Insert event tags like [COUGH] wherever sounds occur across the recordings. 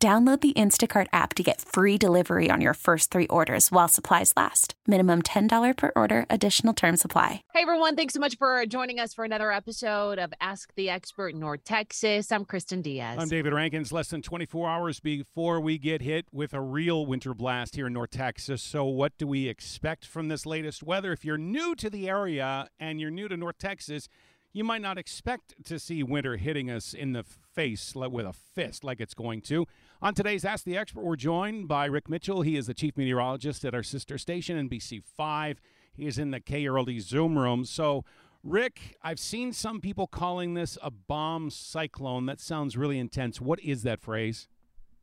Download the Instacart app to get free delivery on your first three orders while supplies last. Minimum $10 per order, additional term supply. Hey everyone, thanks so much for joining us for another episode of Ask the Expert North Texas. I'm Kristen Diaz. I'm David Rankins. Less than 24 hours before we get hit with a real winter blast here in North Texas. So, what do we expect from this latest weather? If you're new to the area and you're new to North Texas, you might not expect to see winter hitting us in the face with a fist like it's going to. On today's Ask the Expert, we're joined by Rick Mitchell. He is the chief meteorologist at our sister station, NBC5. He is in the KERA Zoom room. So, Rick, I've seen some people calling this a bomb cyclone. That sounds really intense. What is that phrase?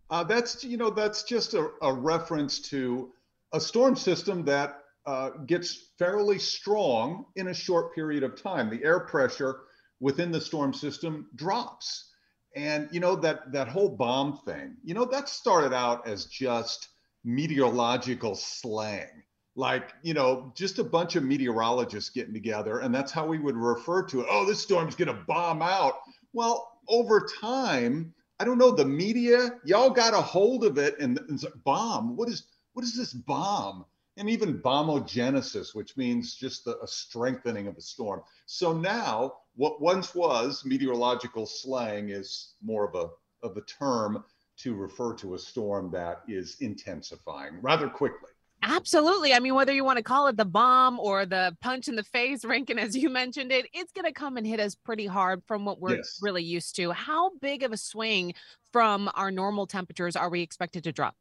Uh, that's you know that's just a, a, reference to a storm system that uh, gets fairly strong in a short period of time. The air pressure within the storm system drops. And you know that that whole bomb thing, you know, that started out as just meteorological slang. Like, you know, just a bunch of meteorologists getting together, and that's how we would refer to it. Oh, this storm's gonna bomb out. Well, over time, I don't know, the media, y'all got a hold of it and, and bomb. What is what is this bomb? And even bombogenesis, which means just a strengthening of a storm. So now, what once was meteorological slang is more of a of a term to refer to a storm that is intensifying rather quickly. Absolutely. I mean, whether you want to call it the bomb or the punch in the face, [LAUGHS] Rankin, as you mentioned it, it's going to come and hit us pretty hard from what we're yes. really used to. How big of a swing from our normal temperatures are we expected to drop?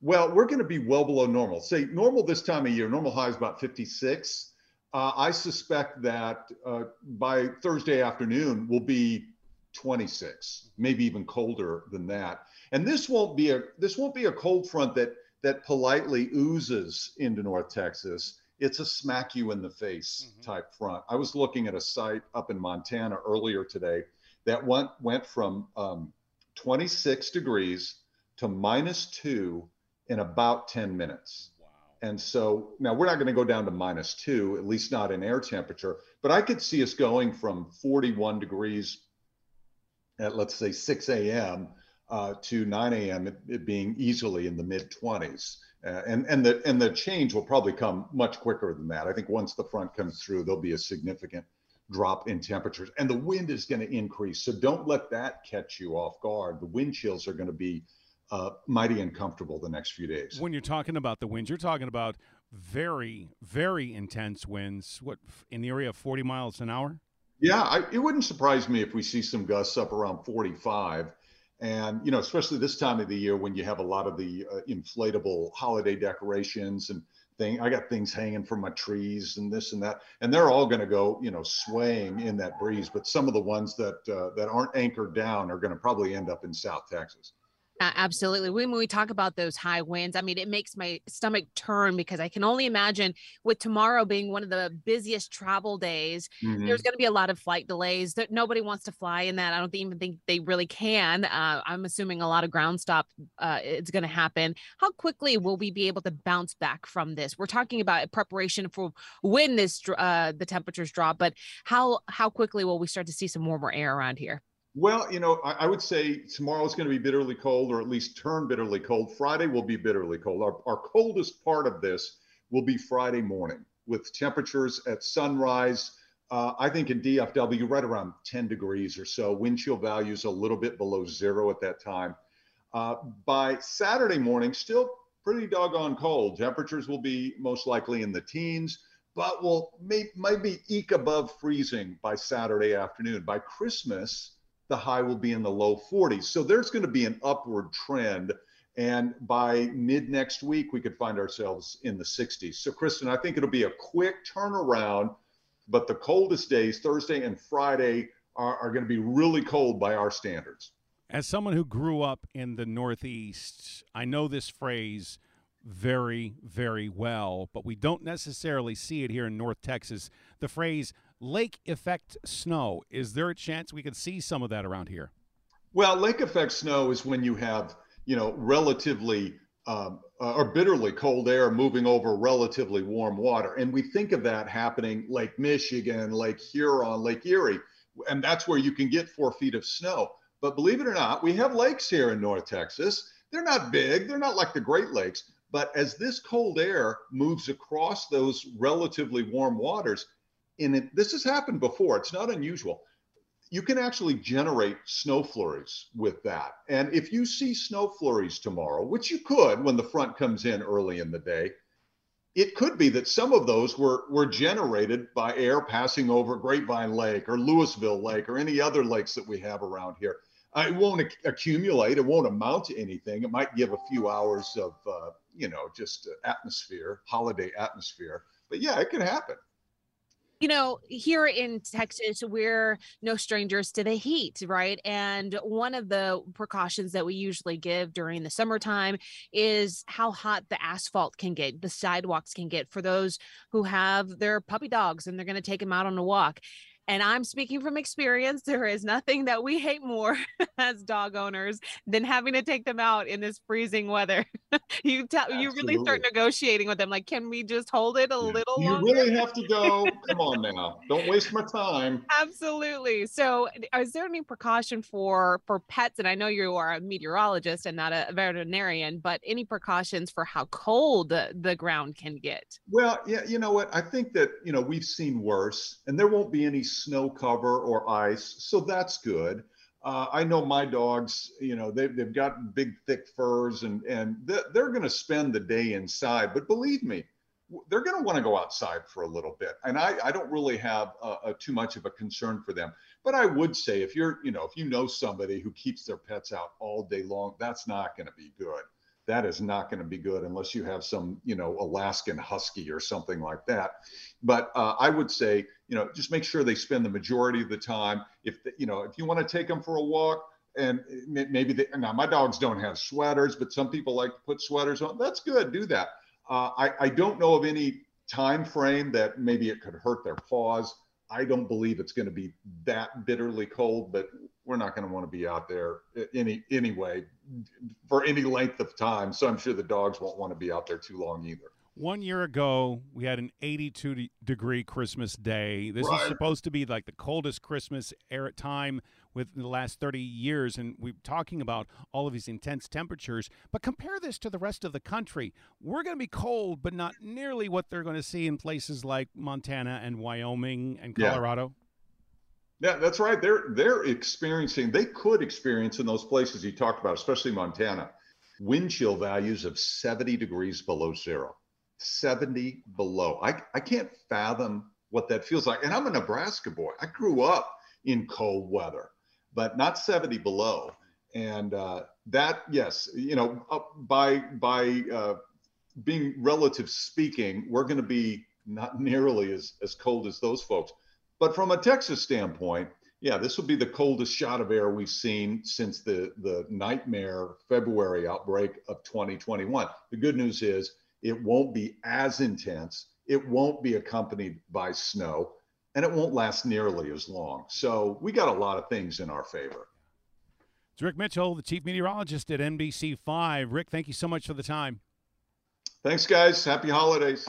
Well, we're going to be well below normal. Say normal this time of year, normal high is about 56. Uh, I suspect that uh, by Thursday afternoon we'll be 26, maybe even colder than that. And this won't be a this won't be a cold front that that politely oozes into North Texas. It's a smack you in the face mm-hmm. type front. I was looking at a site up in Montana earlier today that went went from um, 26 degrees to minus two in about 10 minutes. Wow. And so now we're not going to go down to minus two, at least not in air temperature, but I could see us going from 41 degrees at let's say 6 a.m. Uh, to 9 a.m. It, it, being easily in the mid 20s. Uh, and and the and the change will probably come much quicker than that. I think once the front comes through, there'll be a significant drop in temperatures, and the wind is going to increase. So don't let that catch you off guard. The wind chills are going to be uh, mighty uncomfortable the next few days. When you're talking about the winds, you're talking about very, very intense winds. What in the area of 40 miles an hour? Yeah, I, it wouldn't surprise me if we see some gusts up around 45. And you know, especially this time of the year when you have a lot of the uh, inflatable holiday decorations and thing. I got things hanging from my trees and this and that, and they're all going to go, you know, swaying in that breeze. But some of the ones that uh, that aren't anchored down are going to probably end up in South Texas. Uh, absolutely. When we talk about those high winds, I mean, it makes my stomach turn because I can only imagine with tomorrow being one of the busiest travel days, mm-hmm. there's going to be a lot of flight delays that nobody wants to fly in that. I don't even think they really can. Uh, I'm assuming a lot of ground stop uh, it's going to happen. How quickly will we be able to bounce back from this? We're talking about preparation for when this uh, the temperatures drop, but how how quickly will we start to see some warmer air around here? Well, you know, I, I would say tomorrow is going to be bitterly cold, or at least turn bitterly cold. Friday will be bitterly cold. Our, our coldest part of this will be Friday morning with temperatures at sunrise. Uh, I think in DFW, right around 10 degrees or so. Wind chill values a little bit below zero at that time. Uh, by Saturday morning, still pretty doggone cold. Temperatures will be most likely in the teens, but will may, maybe eke above freezing by Saturday afternoon. By Christmas, the high will be in the low 40s. So there's going to be an upward trend. And by mid next week, we could find ourselves in the 60s. So, Kristen, I think it'll be a quick turnaround, but the coldest days, Thursday and Friday, are, are going to be really cold by our standards. As someone who grew up in the Northeast, I know this phrase very, very well, but we don't necessarily see it here in North Texas. The phrase lake effect snow. Is there a chance we could see some of that around here? Well, lake effect snow is when you have, you know, relatively um, uh, or bitterly cold air moving over relatively warm water. And we think of that happening Lake Michigan, Lake Huron, Lake Erie, and that's where you can get four feet of snow. But believe it or not, we have lakes here in North Texas. They're not big, they're not like the Great Lakes. But as this cold air moves across those relatively warm waters, and it, this has happened before, it's not unusual you can actually generate snow flurries with that. And if you see snow flurries tomorrow, which you could when the front comes in early in the day, it could be that some of those were, were generated by air passing over Grapevine Lake or Lewisville Lake or any other lakes that we have around here. Uh, it won't ac- accumulate. It won't amount to anything. It might give a few hours of, uh, you know, just atmosphere, holiday atmosphere. But yeah, it can happen you know, here in Texas, we're no strangers to the heat, right? And one of the precautions that we usually give during the summertime is how hot the asphalt can get, the sidewalks can get for those who have their puppy dogs and they're going to take them out on a walk. And I'm speaking from experience. There is nothing that we hate more [LAUGHS] as dog owners than having to take them out in this freezing weather. [LAUGHS] you tell you really start negotiating with them. Like, can we just hold it a little you longer? really have to go. Come on now. Don't waste my time. Absolutely. So is there any precaution for for pets? And I know you are a meteorologist and not a veterinarian, but any precautions for how cold the, the ground can get? Well, yeah, you know what? I think that, you know, we've seen worse and there won't be any snow cover or ice. So that's good. Uh, I know my dogs, you know, they've, they've got big, thick furs and, and they're going to spend the day inside. But believe me, they're going to want to go outside for a little bit. And I, I don't really have a, a, too much of a concern for them. But I would say if you're, you know, if you know somebody who keeps their pets out all day long, that's not going to be good that is not going to be good unless you have some, you know, Alaskan Husky or something like that. But uh, I would say, you know, just make sure they spend the majority of the time. If you know, if you want to take them for a walk, and maybe they, now my dogs don't have sweaters, but some people like to put sweaters on. That's good. Do that. Uh, I, I don't know of any time frame that maybe it could hurt their paws. I don't believe it's going to be that bitterly cold, but we're not going to want to be out there any anyway for any length of time. So I'm sure the dogs won't want to be out there too long either. One year ago, we had an 82 degree Christmas day. This right. is supposed to be like the coldest Christmas air time with the last 30 years. And we're talking about all of these intense temperatures. But compare this to the rest of the country. We're going to be cold, but not nearly what they're going to see in places like Montana and Wyoming and Colorado. Yeah. yeah, that's right. They're they're experiencing, they could experience in those places you talked about, especially Montana, wind chill values of 70 degrees below zero. 70 below. I, I can't fathom what that feels like. And I'm a Nebraska boy. I grew up in cold weather, but not 70 below. And uh, that, yes, you know, by by uh, being relative speaking, we're going to be not nearly as, as cold as those folks. But from a Texas standpoint, yeah, this will be the coldest shot of air we've seen since the, the nightmare February outbreak of 2021. The good news is it won't be as intense. It won't be accompanied by snow and it won't last nearly as long. So we got a lot of things in our favor. It's Rick Mitchell, the chief meteorologist at NBC5. Rick, thank you so much for the time. Thanks, guys. Happy holidays.